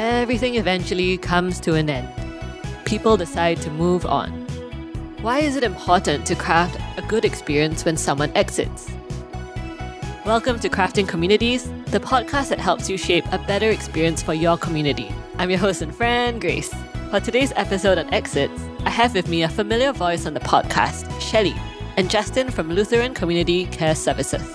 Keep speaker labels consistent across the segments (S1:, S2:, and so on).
S1: Everything eventually comes to an end. People decide to move on. Why is it important to craft a good experience when someone exits? Welcome to Crafting Communities, the podcast that helps you shape a better experience for your community. I'm your host and friend, Grace. For today's episode on exits, I have with me a familiar voice on the podcast, Shelly, and Justin from Lutheran Community Care Services.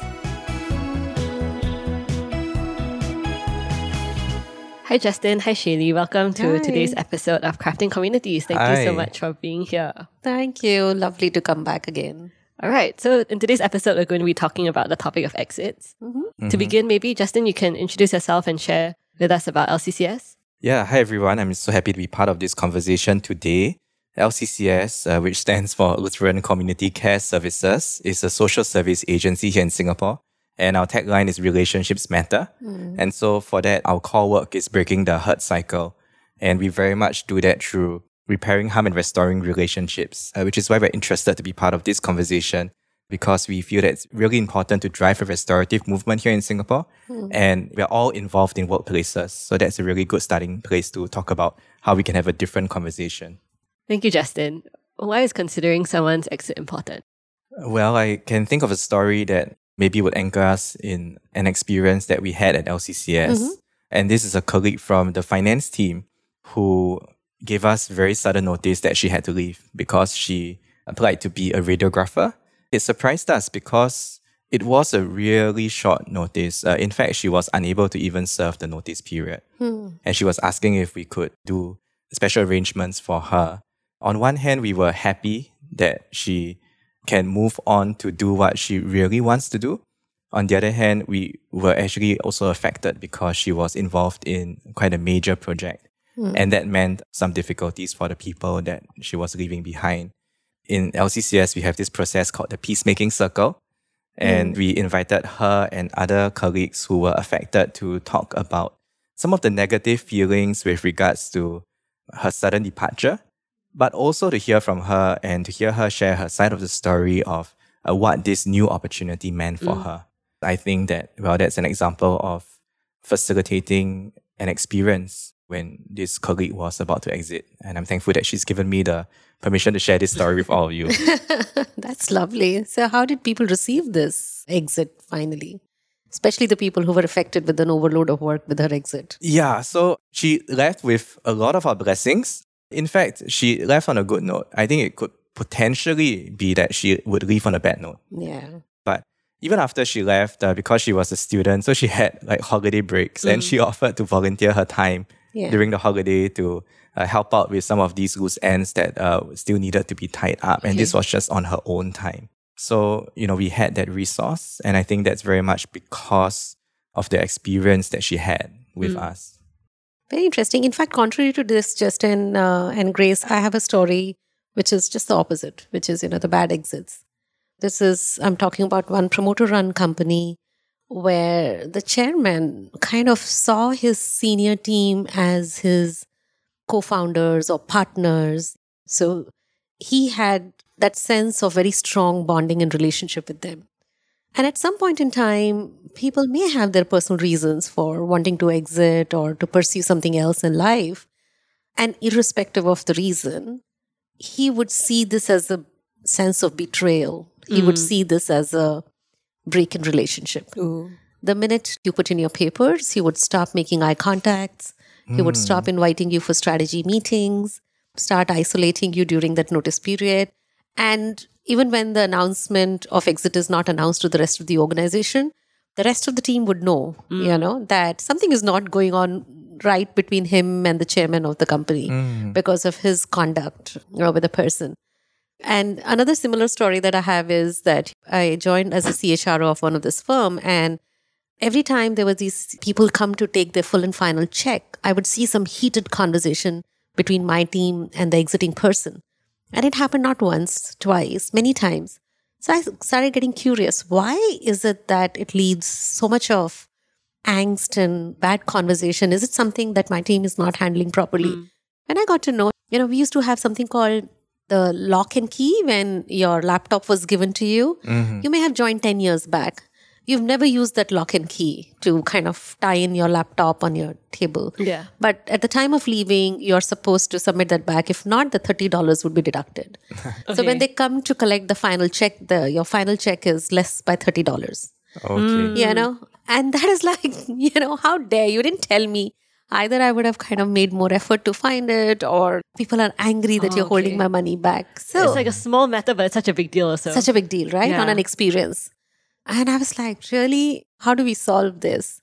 S1: Hi, Justin. Hi, Shaylee. Welcome to
S2: Hi.
S1: today's episode of Crafting Communities. Thank you so much for being here.
S2: Thank you. Lovely to come back again.
S1: All right. So, in today's episode, we're going to be talking about the topic of exits.
S2: Mm-hmm.
S1: To begin, maybe, Justin, you can introduce yourself and share with us about LCCS.
S3: Yeah, hi everyone. I'm so happy to be part of this conversation today. LCCS, uh, which stands for Lutheran Community Care Services, is a social service agency here in Singapore. And our tagline is Relationships Matter. And so for that, our core work is breaking the hurt cycle. And we very much do that through repairing harm and restoring relationships, uh, which is why we're interested to be part of this conversation because we feel that it's really important to drive a restorative movement here in Singapore. And we're all involved in workplaces. So that's a really good starting place to talk about how we can have a different conversation.
S1: Thank you, Justin. Why is considering someone's exit important?
S3: Well, I can think of a story that maybe would anchor us in an experience that we had at LCCS. And this is a colleague from the finance team who gave us very sudden notice that she had to leave because she applied to be a radiographer. It surprised us because it was a really short notice. Uh, in fact, she was unable to even serve the notice period. And she was asking if we could do special arrangements for her. On one hand, we were happy that she can move on to do what she really wants to do. On the other hand, we were actually also affected because she was involved in quite a major project. Hmm. And that meant some difficulties for the people that she was leaving behind. In LCCS, we have this process called the peacemaking circle. And hmm. we invited her and other colleagues who were affected to talk about some of the negative feelings with regards to her sudden departure, but also to hear from her and to hear her share her side of the story of uh, what this new opportunity meant for her. I think that, well, that's an example of facilitating an experience when this colleague was about to exit. And I'm thankful that she's given me the permission to share this story with all of you.
S2: That's lovely. So, how did people receive this exit finally? Especially the people who were affected with an overload of work with her exit.
S3: Yeah, so she left with a lot of our blessings. In fact, she left on a good note. I think it could potentially be that she would leave on a bad note.
S2: Yeah.
S3: But even after she left, uh, because she was a student, so she had like holiday breaks and she offered to volunteer her time
S2: Yeah.
S3: during the holiday to uh, help out with some of these loose ends that uh, still needed to be tied up. And this was just on her own time. So, you know, we had that resource. And I think that's very much because of the experience that she had with us.
S2: Very interesting. In fact, contrary to this, Justin uh, and Grace, I have a story which is just the opposite, which is, you know, the bad exits. This is, I'm talking about one promoter run company where the chairman kind of saw his senior team as his co founders or partners. So he had that sense of very strong bonding and relationship with them. And at some point in time, people may have their personal reasons for wanting to exit or to pursue something else in life. And irrespective of the reason, he would see this as a sense of betrayal. He would mm. see this as a break in relationship. The minute you put in your papers, he would stop making eye contacts. He would mm. stop inviting you for strategy meetings, start isolating you during that notice period. And even when the announcement of exit is not announced to the rest of the organization, the rest of the team would know, hmm. you know, that something is not going on right between him and the chairman of the company hmm. because of his conduct you know, with a person. And another similar story that I have is that I joined as a CHRO of one of this firm and every time there were these people come to take their full and final check, I would see some heated conversation between my team and the exiting person. And it happened not once, twice, many times. So I started getting curious. Why is it that it leads so much of angst and bad conversation? Is it something that my team is not handling properly? Hmm. And I got to know, you know, we used to have something called the lock and key when your laptop was given to you. Mm-hmm. You may have joined 10 years back. You've never used that lock and key to kind of tie in your laptop on your table.
S1: Yeah.
S2: But at the time of leaving, you're supposed to submit that back. If not, the $30 would be deducted. So when they come to collect the final check, the your final check is less by $30
S3: Okay.
S2: you hmm. know and that is like you know how dare you didn't tell me either i would have kind of made more effort to find it or people are angry that
S1: Oh,
S2: you're holding my money back so
S1: It's like a small matter, but it's such a big deal also.
S2: such a big deal right on an experience and i was like really how do we solve this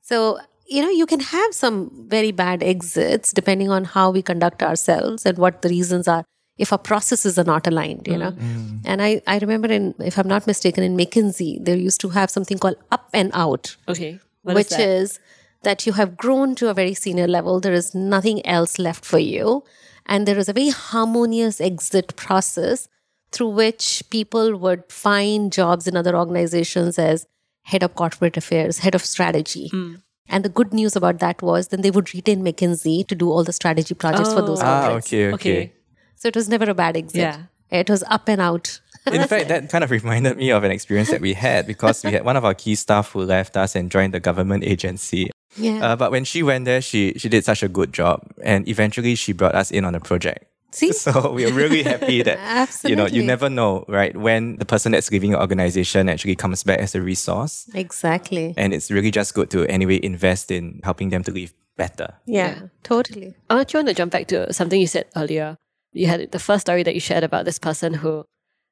S2: so you know you can have some very bad exits depending on how we conduct ourselves and what the reasons are if our processes are not aligned you know mm, mm. and i i remember in if i'm not mistaken in mckinsey they used to have something called up and out
S1: okay. What
S2: which
S1: that?
S2: is that you have grown to a very senior level. There is nothing else left for you. And there is a very harmonious exit process through which people would find jobs in other organizations as head of corporate affairs, head of strategy.
S1: Hmm.
S2: And the good news about that was then they would retain McKinsey to do all the strategy projects for those
S1: Oh.
S3: Ah,
S2: corporates.
S3: okay, okay.
S1: okay.
S2: So it was never a bad exit.
S1: Yeah.
S2: It was up and out.
S3: In fact, that kind of reminded me of an experience that we had because we had one of our key staff who left us and joined the government agency.
S2: Yeah.
S3: Uh, but when she went there, she she did such a good job, and eventually she brought us in on a project.
S2: See?
S3: So we are really happy that you know you never know, right? When the person that's leaving your organization actually comes back as a resource,
S2: Exactly.
S3: and it's really just good to anyway invest in helping them to live better.
S2: Yeah, totally.
S1: I actually want to jump back to something you said earlier. You had the first story that you shared about this person who,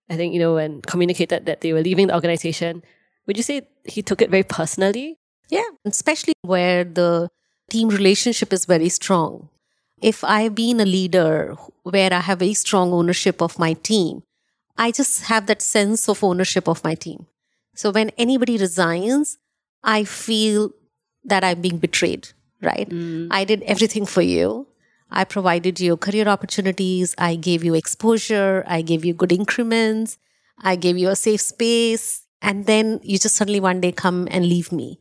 S1: I think, you know, when communicated that they were leaving the organization, would you say he took it very personally?
S2: Yeah, especially where the team relationship is very strong. If I've been a leader where I have very strong ownership of my team, I just have that sense of ownership of my team. So when anybody resigns, I feel that I'm being betrayed, right? Mm. I did everything for you. I provided you career opportunities. I gave you exposure. I gave you good increments. I gave you a safe space. And then you just suddenly one day come and leave me.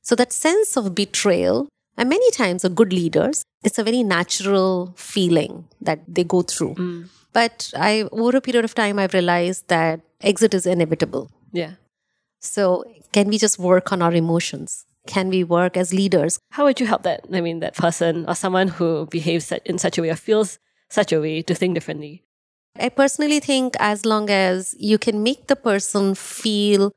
S2: So that sense of betrayal, and many times are good leaders, it's a very natural feeling that they go through. Mm. But I over a period of time I've realized that exit is inevitable.
S1: Yeah.
S2: So can we just work on our emotions? Can we work as leaders?
S1: How would you help that? I mean, that person or someone who behaves in such a way or feels such a way to think differently.
S2: I personally think as long as you can make the person feel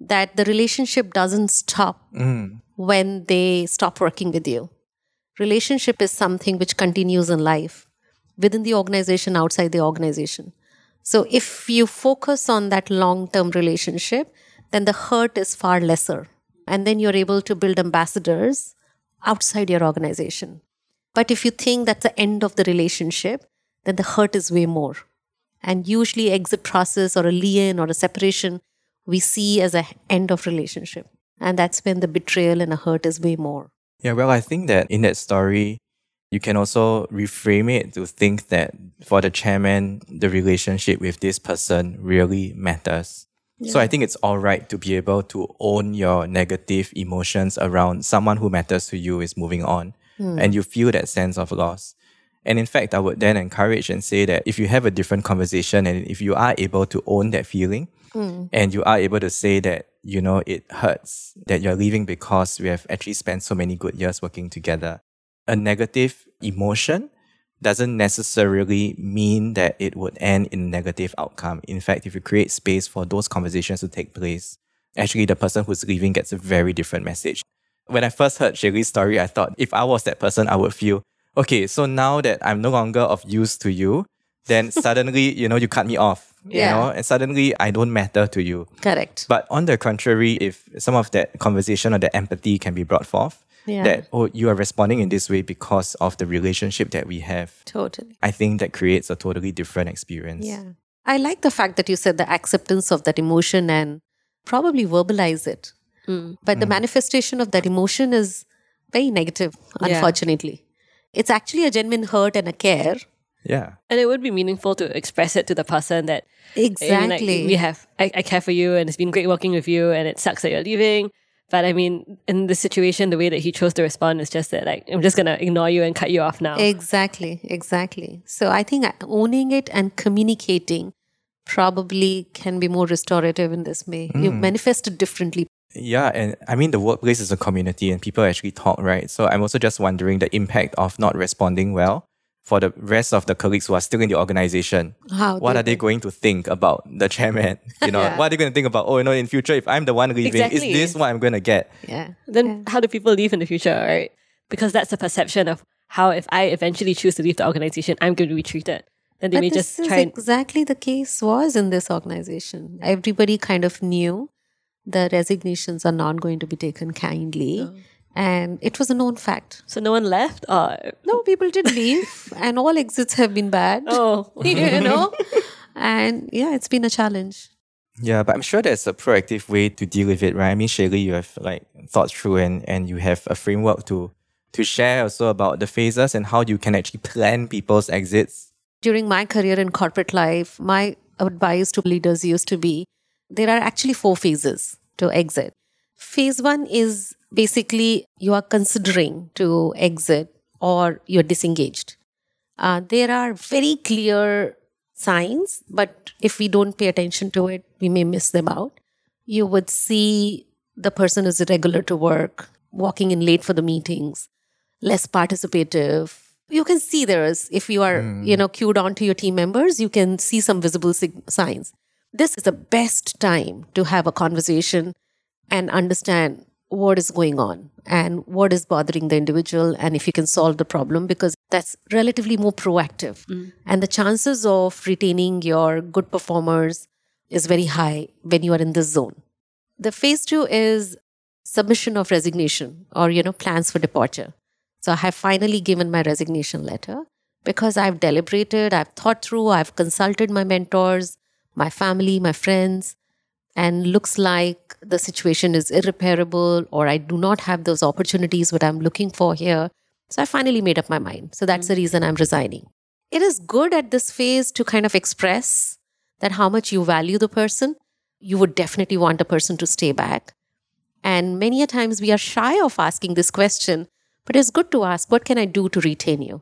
S2: that the relationship doesn't stop mm. When they stop working with you. Relationship is something which continues in life within the organization, outside the organization. So if you focus on that long term relationship, then the hurt is far lesser. And then you're able to build ambassadors outside your organization. But if you think that's the end of the relationship, then the hurt is way more. And usually exit process or a lien or a separation we see as a end of relationship. And that's when the betrayal and the hurt is way more.
S3: Yeah, well, I think that in that story, you can also reframe it to think that for the chairman, the relationship with this person really matters. So I think it's all right to be able to own your negative emotions around someone who matters to you is moving on hmm. and you feel that sense of loss. And in fact, I would then encourage and say that if you have a different conversation and if you are able to own that feeling hmm. and you are able to say that, you know, it hurts that you're leaving because we have actually spent so many good years working together. A negative emotion doesn't necessarily mean that it would end in a negative outcome. In fact, if you create space for those conversations to take place, actually the person who's leaving gets a very different message. When I first heard Shaylee's story, I thought if I was that person, I would feel, okay, so now that I'm no longer of use to you, then suddenly, you know, you cut me off. You know, and suddenly I don't matter to you.
S2: Correct.
S3: But on the contrary, if some of that conversation or the empathy can be brought forth,
S2: Yeah.
S3: that, oh, you are responding in this way because of the relationship that we have,
S2: Totally.
S3: I think that creates a totally different experience.
S2: Yeah. I like the fact that you said the acceptance of that emotion and probably verbalize it. Hmm. But the hmm. manifestation of that emotion is very negative,
S1: Yeah.
S2: unfortunately. It's actually a genuine hurt and a care.
S3: Yeah.
S1: And it would be meaningful to express it to the person that I mean, like,
S2: Exactly.
S1: we have I, I care for you and it's been great working with you and it sucks that you're leaving. But I mean, in this situation, the way that he chose to respond is just that like I'm just gonna ignore you and cut you off now.
S2: Exactly, exactly. So I think owning it and communicating probably can be more restorative in this way. You mm. manifest it differently.
S3: Yeah, and I mean the workplace is a community and people actually talk, right? So I'm also just wondering the impact of not responding well for the rest of the colleagues who are still in the organization.
S2: How
S3: what are they going to think about the chairman? You know,
S1: Yeah.
S3: what are they going to think about? Oh, you know, in future, if I'm the one leaving,
S1: Exactly.
S3: is this what I'm going to get?
S2: Yeah.
S1: Then how do people leave in the future, right? Because that's the perception of how if I eventually choose to leave the organization, I'm going to be treated. Then they
S2: But
S1: may
S2: this
S1: just
S2: is
S1: try and
S2: exactly the case was in this organization. Everybody kind of knew the resignations are not going to be taken kindly. Oh. And it was a known fact.
S1: so no one left or
S2: No, people did leave, and all exits have been bad.
S1: oh
S2: you know? And yeah, it's been a challenge.
S3: Yeah, but I'm sure there's a proactive way to deal with it, right? I mean, Shaylee, you have like thought through and, and you have a framework to to share also about the phases and how you can actually plan people's exits.
S2: During my career in corporate life, my advice to leaders used to be there are actually four phases to exit. Phase one is basically you are considering to exit or you're disengaged. Uh, there are very clear signs, but if we don't pay attention to it, we may miss them out. You would see the person is irregular to work, walking in late for the meetings, less participative. You can see there's, if you are, you know, cued on to your team members, you can see some visible sig- signs. This is the best time to have a conversation and understand what is going on and what is bothering the individual and if you can solve the problem because that's relatively more proactive. Mm. And the chances of retaining your good performers is very high when you are in this zone. The phase 2 is submission of resignation or you know plans for departure. So i have finally given my resignation letter because i've deliberated i've thought through i've consulted my mentors my family my friends and looks like the situation is irreparable or I do not have those opportunities what I'm looking for here. So I finally made up my mind. So that's the mm. reason I'm resigning. It is good at this phase to kind of express that how much you value the person. You would definitely want a person to stay back. And many a times we are shy of asking this question, but it's good to ask, what can I do to retain you?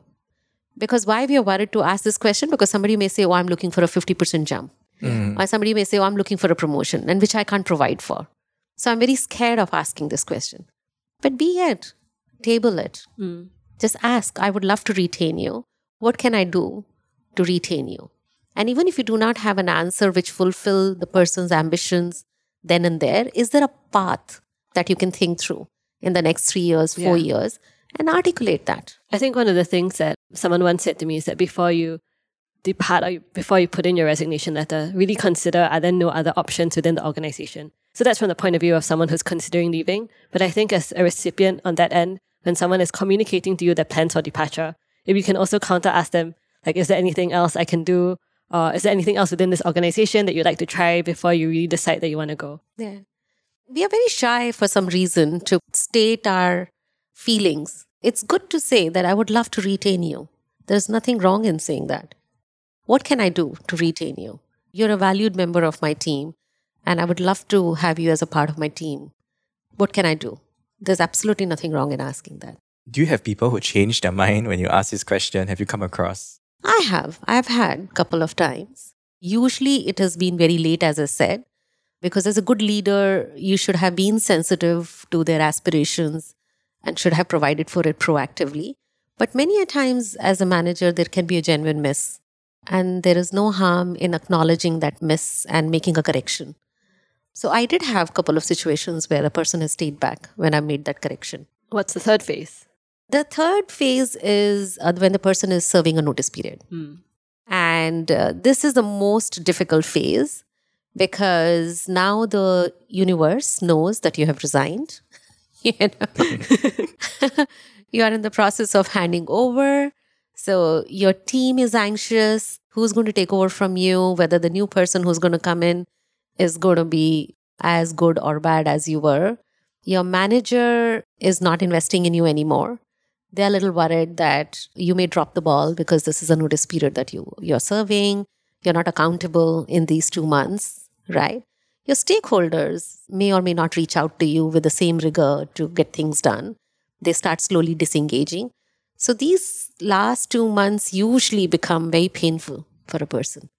S2: Because why we are worried to ask this question? Because somebody may say, oh, I'm looking for a 50% jump. Mm. Or somebody may say, oh, I'm looking for a promotion, and which I can't provide for. So I'm very scared of asking this question. But be it, table it. Hmm. Just ask, I would love to retain you. What can I do to retain you? And even if you do not have an answer which fulfill the person's ambitions then and there, is there a path that you can think through in the next three years, four
S1: Yeah.
S2: years, and articulate that?
S1: I think one of the things that someone once said to me is that before you depart you- before you put in your resignation letter, really consider are there no other options within the organization. So that's from the point of view of someone who's considering leaving. But I think as a recipient on that end, when someone is communicating to you their plans for departure, if you can also counter ask them, like, is there anything else I can do? Or is there anything else within this organization that you'd like to try before you really decide that you want to go?
S2: Yeah. We are very shy for some reason to state our feelings. It's good to say that I would love to retain you. There's nothing wrong in saying that. What can I do to retain you? You're a valued member of my team, and I would love to have you as a part of my team. What can I do? There's absolutely nothing wrong in asking that.
S3: Do you have people who change their mind when you ask this question? Have you come across?
S2: I have. I've had a couple of times. Usually it has been very late, as I said, because as a good leader, you should have been sensitive to their aspirations and should have provided for it proactively. But many a times, as a manager, there can be a genuine miss. And there is no harm in acknowledging that miss and making a correction. So I did have a couple of situations where a person has stayed back when I made that correction.
S1: What's the third phase?
S2: The third phase is uh, when the person is serving a notice period. And uh, this is the most difficult phase because now the universe knows that you have resigned. you, know? you are in the process of handing over. So your team is anxious. Who's going to take over from you? Whether the new person who's going to come in is going to be as good or bad as you were. Your manager is not investing in you anymore they're a little worried that you may drop the ball because this is a notice period that you you're serving you're not accountable in these 2 months right your stakeholders may or may not reach out to you with the same rigor to get things done they start slowly disengaging so these last 2 months usually become very painful for a person.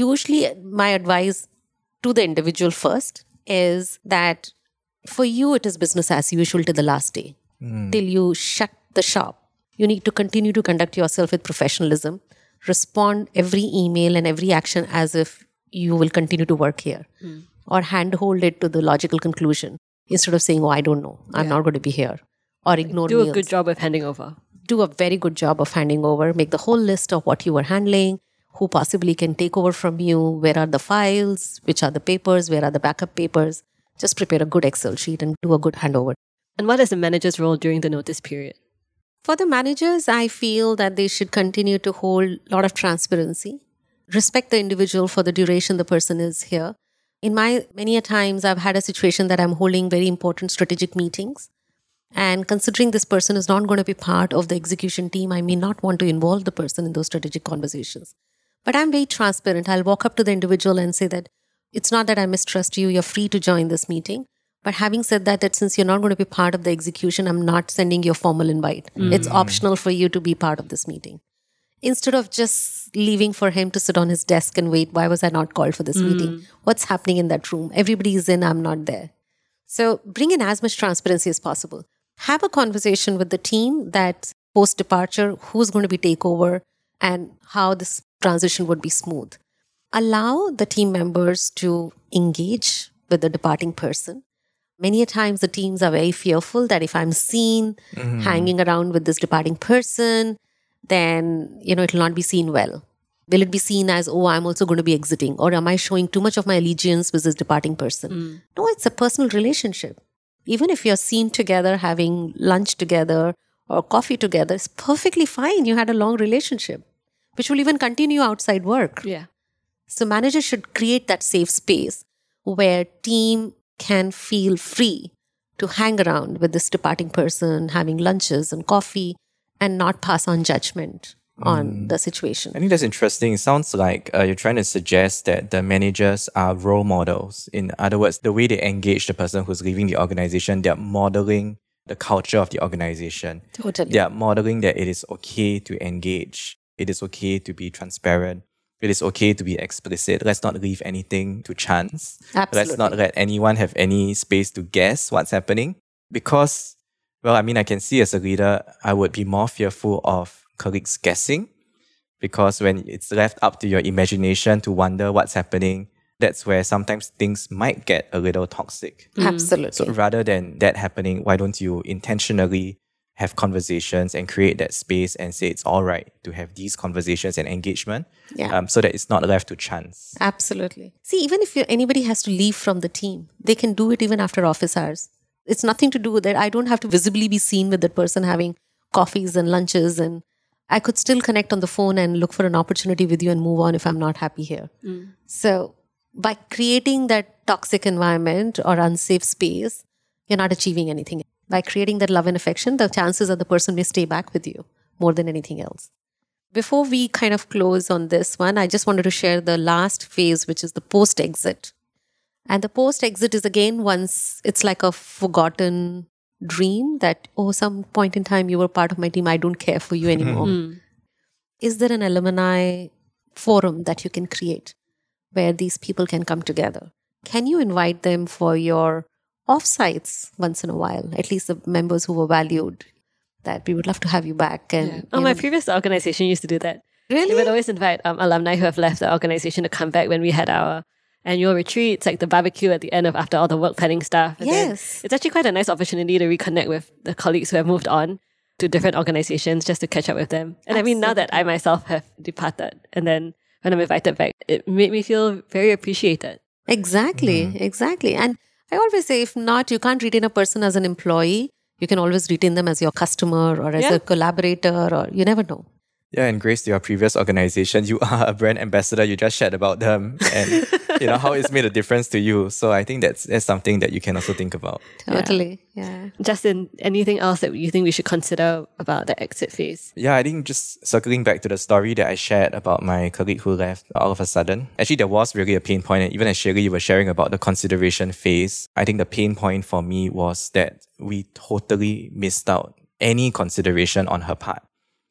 S2: Usually my advice to the individual first is that for you, it is business as usual to the last day. Hmm. Till you shut the shop, you need to continue to conduct yourself with professionalism, respond every email and every action as if you will continue to work here, hmm. or handhold it to the logical conclusion instead of saying, Oh, I don't know, I'm not going to be here, or ignore
S1: Do a good job of handing over.
S2: Do a very good job of handing over, make the whole list of what you were handling, who possibly can take over from you, where are the files, which are the papers, where are the backup papers. Just prepare a good Excel sheet and do a good handover.
S1: And what is the manager's role during the notice period?
S2: For the managers, I feel that they should continue to hold a lot of transparency, respect the individual for the duration the person is here. In my many a times, I've had a situation that I'm holding very important strategic meetings. And considering this person is not going to be part of the execution team, I may not want to involve the person in those strategic conversations. But I'm very transparent. I'll walk up to the individual and say that it's not that I mistrust you, you're free to join this meeting. But having said that, that since you're not going to be part of the execution, I'm not sending you a formal invite. Mm. It's optional for you to be part of this meeting. Instead of just leaving for him to sit on his desk and wait, why was I not called for this mm. meeting? What's happening in that room? Everybody is in, I'm not there. So bring in as much transparency as possible. Have a conversation with the team that post departure, who's going to be takeover and how this transition would be smooth. Allow the team members to engage with the departing person. Many a times the teams are very fearful that if I'm seen mm-hmm. hanging around with this departing person, then you know it'll not be seen well. Will it be seen as, oh, I'm also going to be exiting? Or am I showing too much of my allegiance with this departing person? Mm. No, it's a personal relationship. Even if you're seen together, having lunch together or coffee together, it's perfectly fine. You had a long relationship, which will even continue outside work.
S1: Yeah.
S2: So managers should create that safe space where team can feel free to hang around with this departing person, having lunches and coffee, and not pass on judgment on the situation.
S3: I think that's interesting. It sounds like uh, you're trying to suggest that the managers are role models. In other words, the way they engage the person who's leaving the organization, they're modeling the culture of the organization.
S2: Totally.
S3: They are modeling that it is okay to engage. It is okay to be transparent. It is okay to be explicit. Let's not leave anything to chance. Absolutely. Let's not let anyone have any space to guess what's happening. Because, well, I mean, I can see as a leader, I would be more fearful of colleagues guessing because when it's left up to your imagination to wonder what's happening, that's where sometimes things might get a little toxic.
S2: Absolutely.
S3: So rather than that happening, why don't you intentionally have conversations and create that space and say it's all right to have these conversations and engagement
S2: Yeah.
S3: um, so that it's not left to chance.
S2: Absolutely. See, even if anybody has to leave from the team, they can do it even after office hours. It's nothing to do with that. I don't have to visibly be seen with that person having coffees and lunches, and I could still connect on the phone and look for an opportunity with you and move on if I'm not happy here. Hmm. So, by creating that toxic environment or unsafe space, you're not achieving anything. By creating that love and affection, the chances are the person may stay back with you more than anything else. Before we kind of close on this one, I just wanted to share the last phase, which is the post exit. And the post exit is again once it's like a forgotten dream that, oh, some point in time you were part of my team, I don't care for you anymore. Is there an alumni forum that you can create where these people can come together? Can you invite them for your offsites once in a while, at least the members who were valued? That we would love to have you back. And
S1: Yeah. Oh, my
S2: know-
S1: previous organization used to do that. They
S2: really,
S1: would always invite um, alumni who have left the organization to come back when we had our annual retreats, like the barbecue at the end of after all the work planning stuff. And
S2: Yes.
S1: it's actually quite a nice opportunity to reconnect with the colleagues who have moved on to different organizations just to catch up with them. And I mean, now that I myself have departed, and then when I'm invited back, it made me feel very appreciated.
S2: Exactly,
S3: Mm-hmm.
S2: exactly. And I always say, if not, you can't retain a person as an employee. You can always retain them as your customer or as
S1: Yeah.
S2: a collaborator, or you never know.
S3: Yeah, and Grace, to your previous organization, you are a brand ambassador. You just shared about them and you know how it's made a difference to you. So I think that's that's something that you can also think about.
S2: Totally. Yeah.
S1: Justin, anything else that you think we should consider about the exit phase?
S3: Yeah, I think just circling back to the story that I shared about my colleague who left all of a sudden. Actually, there was really a pain point, and even as Sherry, you were sharing about the consideration phase. I think the pain point for me was that we totally missed out any consideration on her part.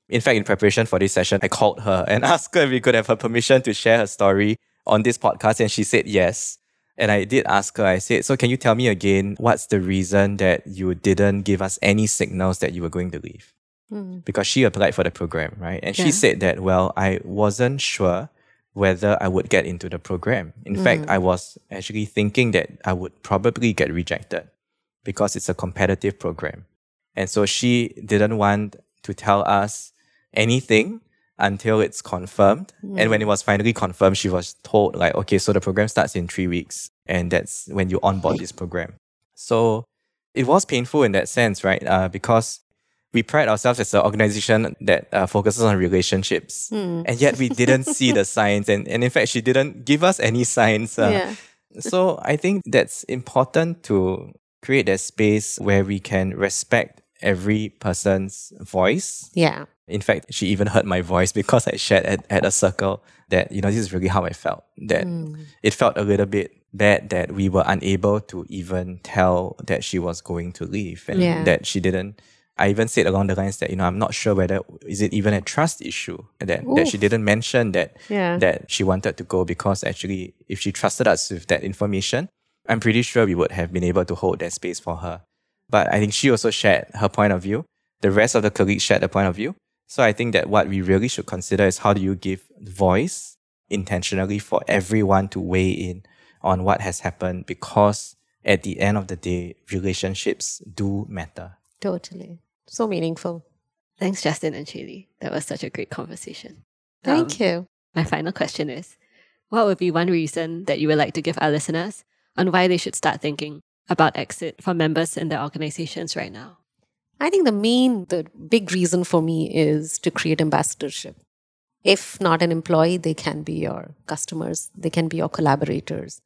S3: In fact, in preparation for this session, I called her and asked her if we could have her permission to share her story on this podcast, and she said yes. And I did ask her, I said, So can you tell me again what's the reason that you didn't give us any signals that you were going to leave?
S2: Mm.
S3: Because she applied for the program, right? And
S1: Yeah.
S3: she said that, well, I wasn't sure whether I would get into the program. In fact, I was actually thinking that I would probably get rejected because it's a competitive program. And so she didn't want to tell us anything until it's confirmed. And when it was finally confirmed, she was told, like, okay, so the program starts in three weeks. And that's when you onboard this program. So it was painful in that sense, right? Uh, because we pride ourselves as an organization that uh, focuses on relationships. And yet we didn't see the signs. And, and in fact, she didn't give us any signs. Uh,
S2: yeah.
S3: so I think that's important to create that space where we can respect every person's voice.
S2: Yeah.
S3: In fact, she even heard my voice because I shared at, at a circle that, you know, this is really how I felt. That hmm. it felt a little bit bad that we were unable to even tell that she was going to leave and
S2: Yeah.
S3: that she didn't. I even said along the lines that, you know, I'm not sure whether is it even a trust issue that, that she didn't mention that
S2: Yeah.
S3: that she wanted to go because actually if she trusted us with that information, I'm pretty sure we would have been able to hold that space for her. But I think she also shared her point of view. The rest of the colleagues shared the point of view. So I think that what we really should consider is how do you give voice intentionally for everyone to weigh in on what has happened because at the end of the day, relationships do matter.
S2: Totally. So meaningful.
S1: Thanks, Justin and Shaylee. That was such a great conversation.
S2: Thank
S1: Um,
S2: you.
S1: My final question is What would be one reason that you would like to give our listeners on why they should start thinking about exit for members in their organizations right now?
S2: I think the main, the big reason for me is to create ambassadorship. If not an employee, they can be your customers, they can be your collaborators.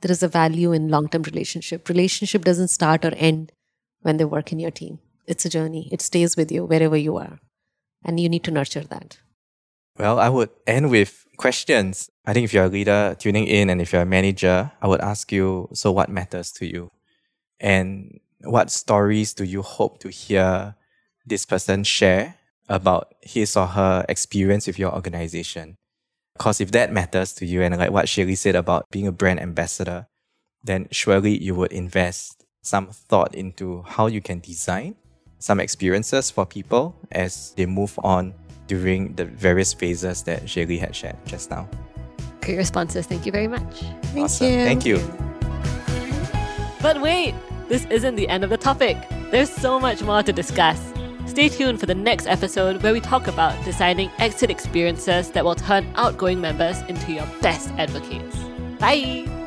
S2: There is a value in long term relationship. Relationship doesn't start or end when they work in your team. It's a journey. It stays with you wherever you are. And you need to nurture that.
S3: Well, I would end with questions. I think if you're a leader tuning in and if you're a manager, I would ask you so, what matters to you? And what stories do you hope to hear this person share about his or her experience with your organization? Because if that matters to you, and like what Shirley said about being a brand ambassador, then surely you would invest some thought into how you can design some experiences for people as they move on during the various phases that Shirley had shared just now.
S1: Great responses. Thank you very much.
S2: Thank
S3: awesome.
S2: you.
S3: Thank you.
S1: But wait, this isn't the end of the topic. There's so much more to discuss. Stay tuned for the next episode where we talk about designing exit experiences that will turn outgoing members into your best advocates. Bye!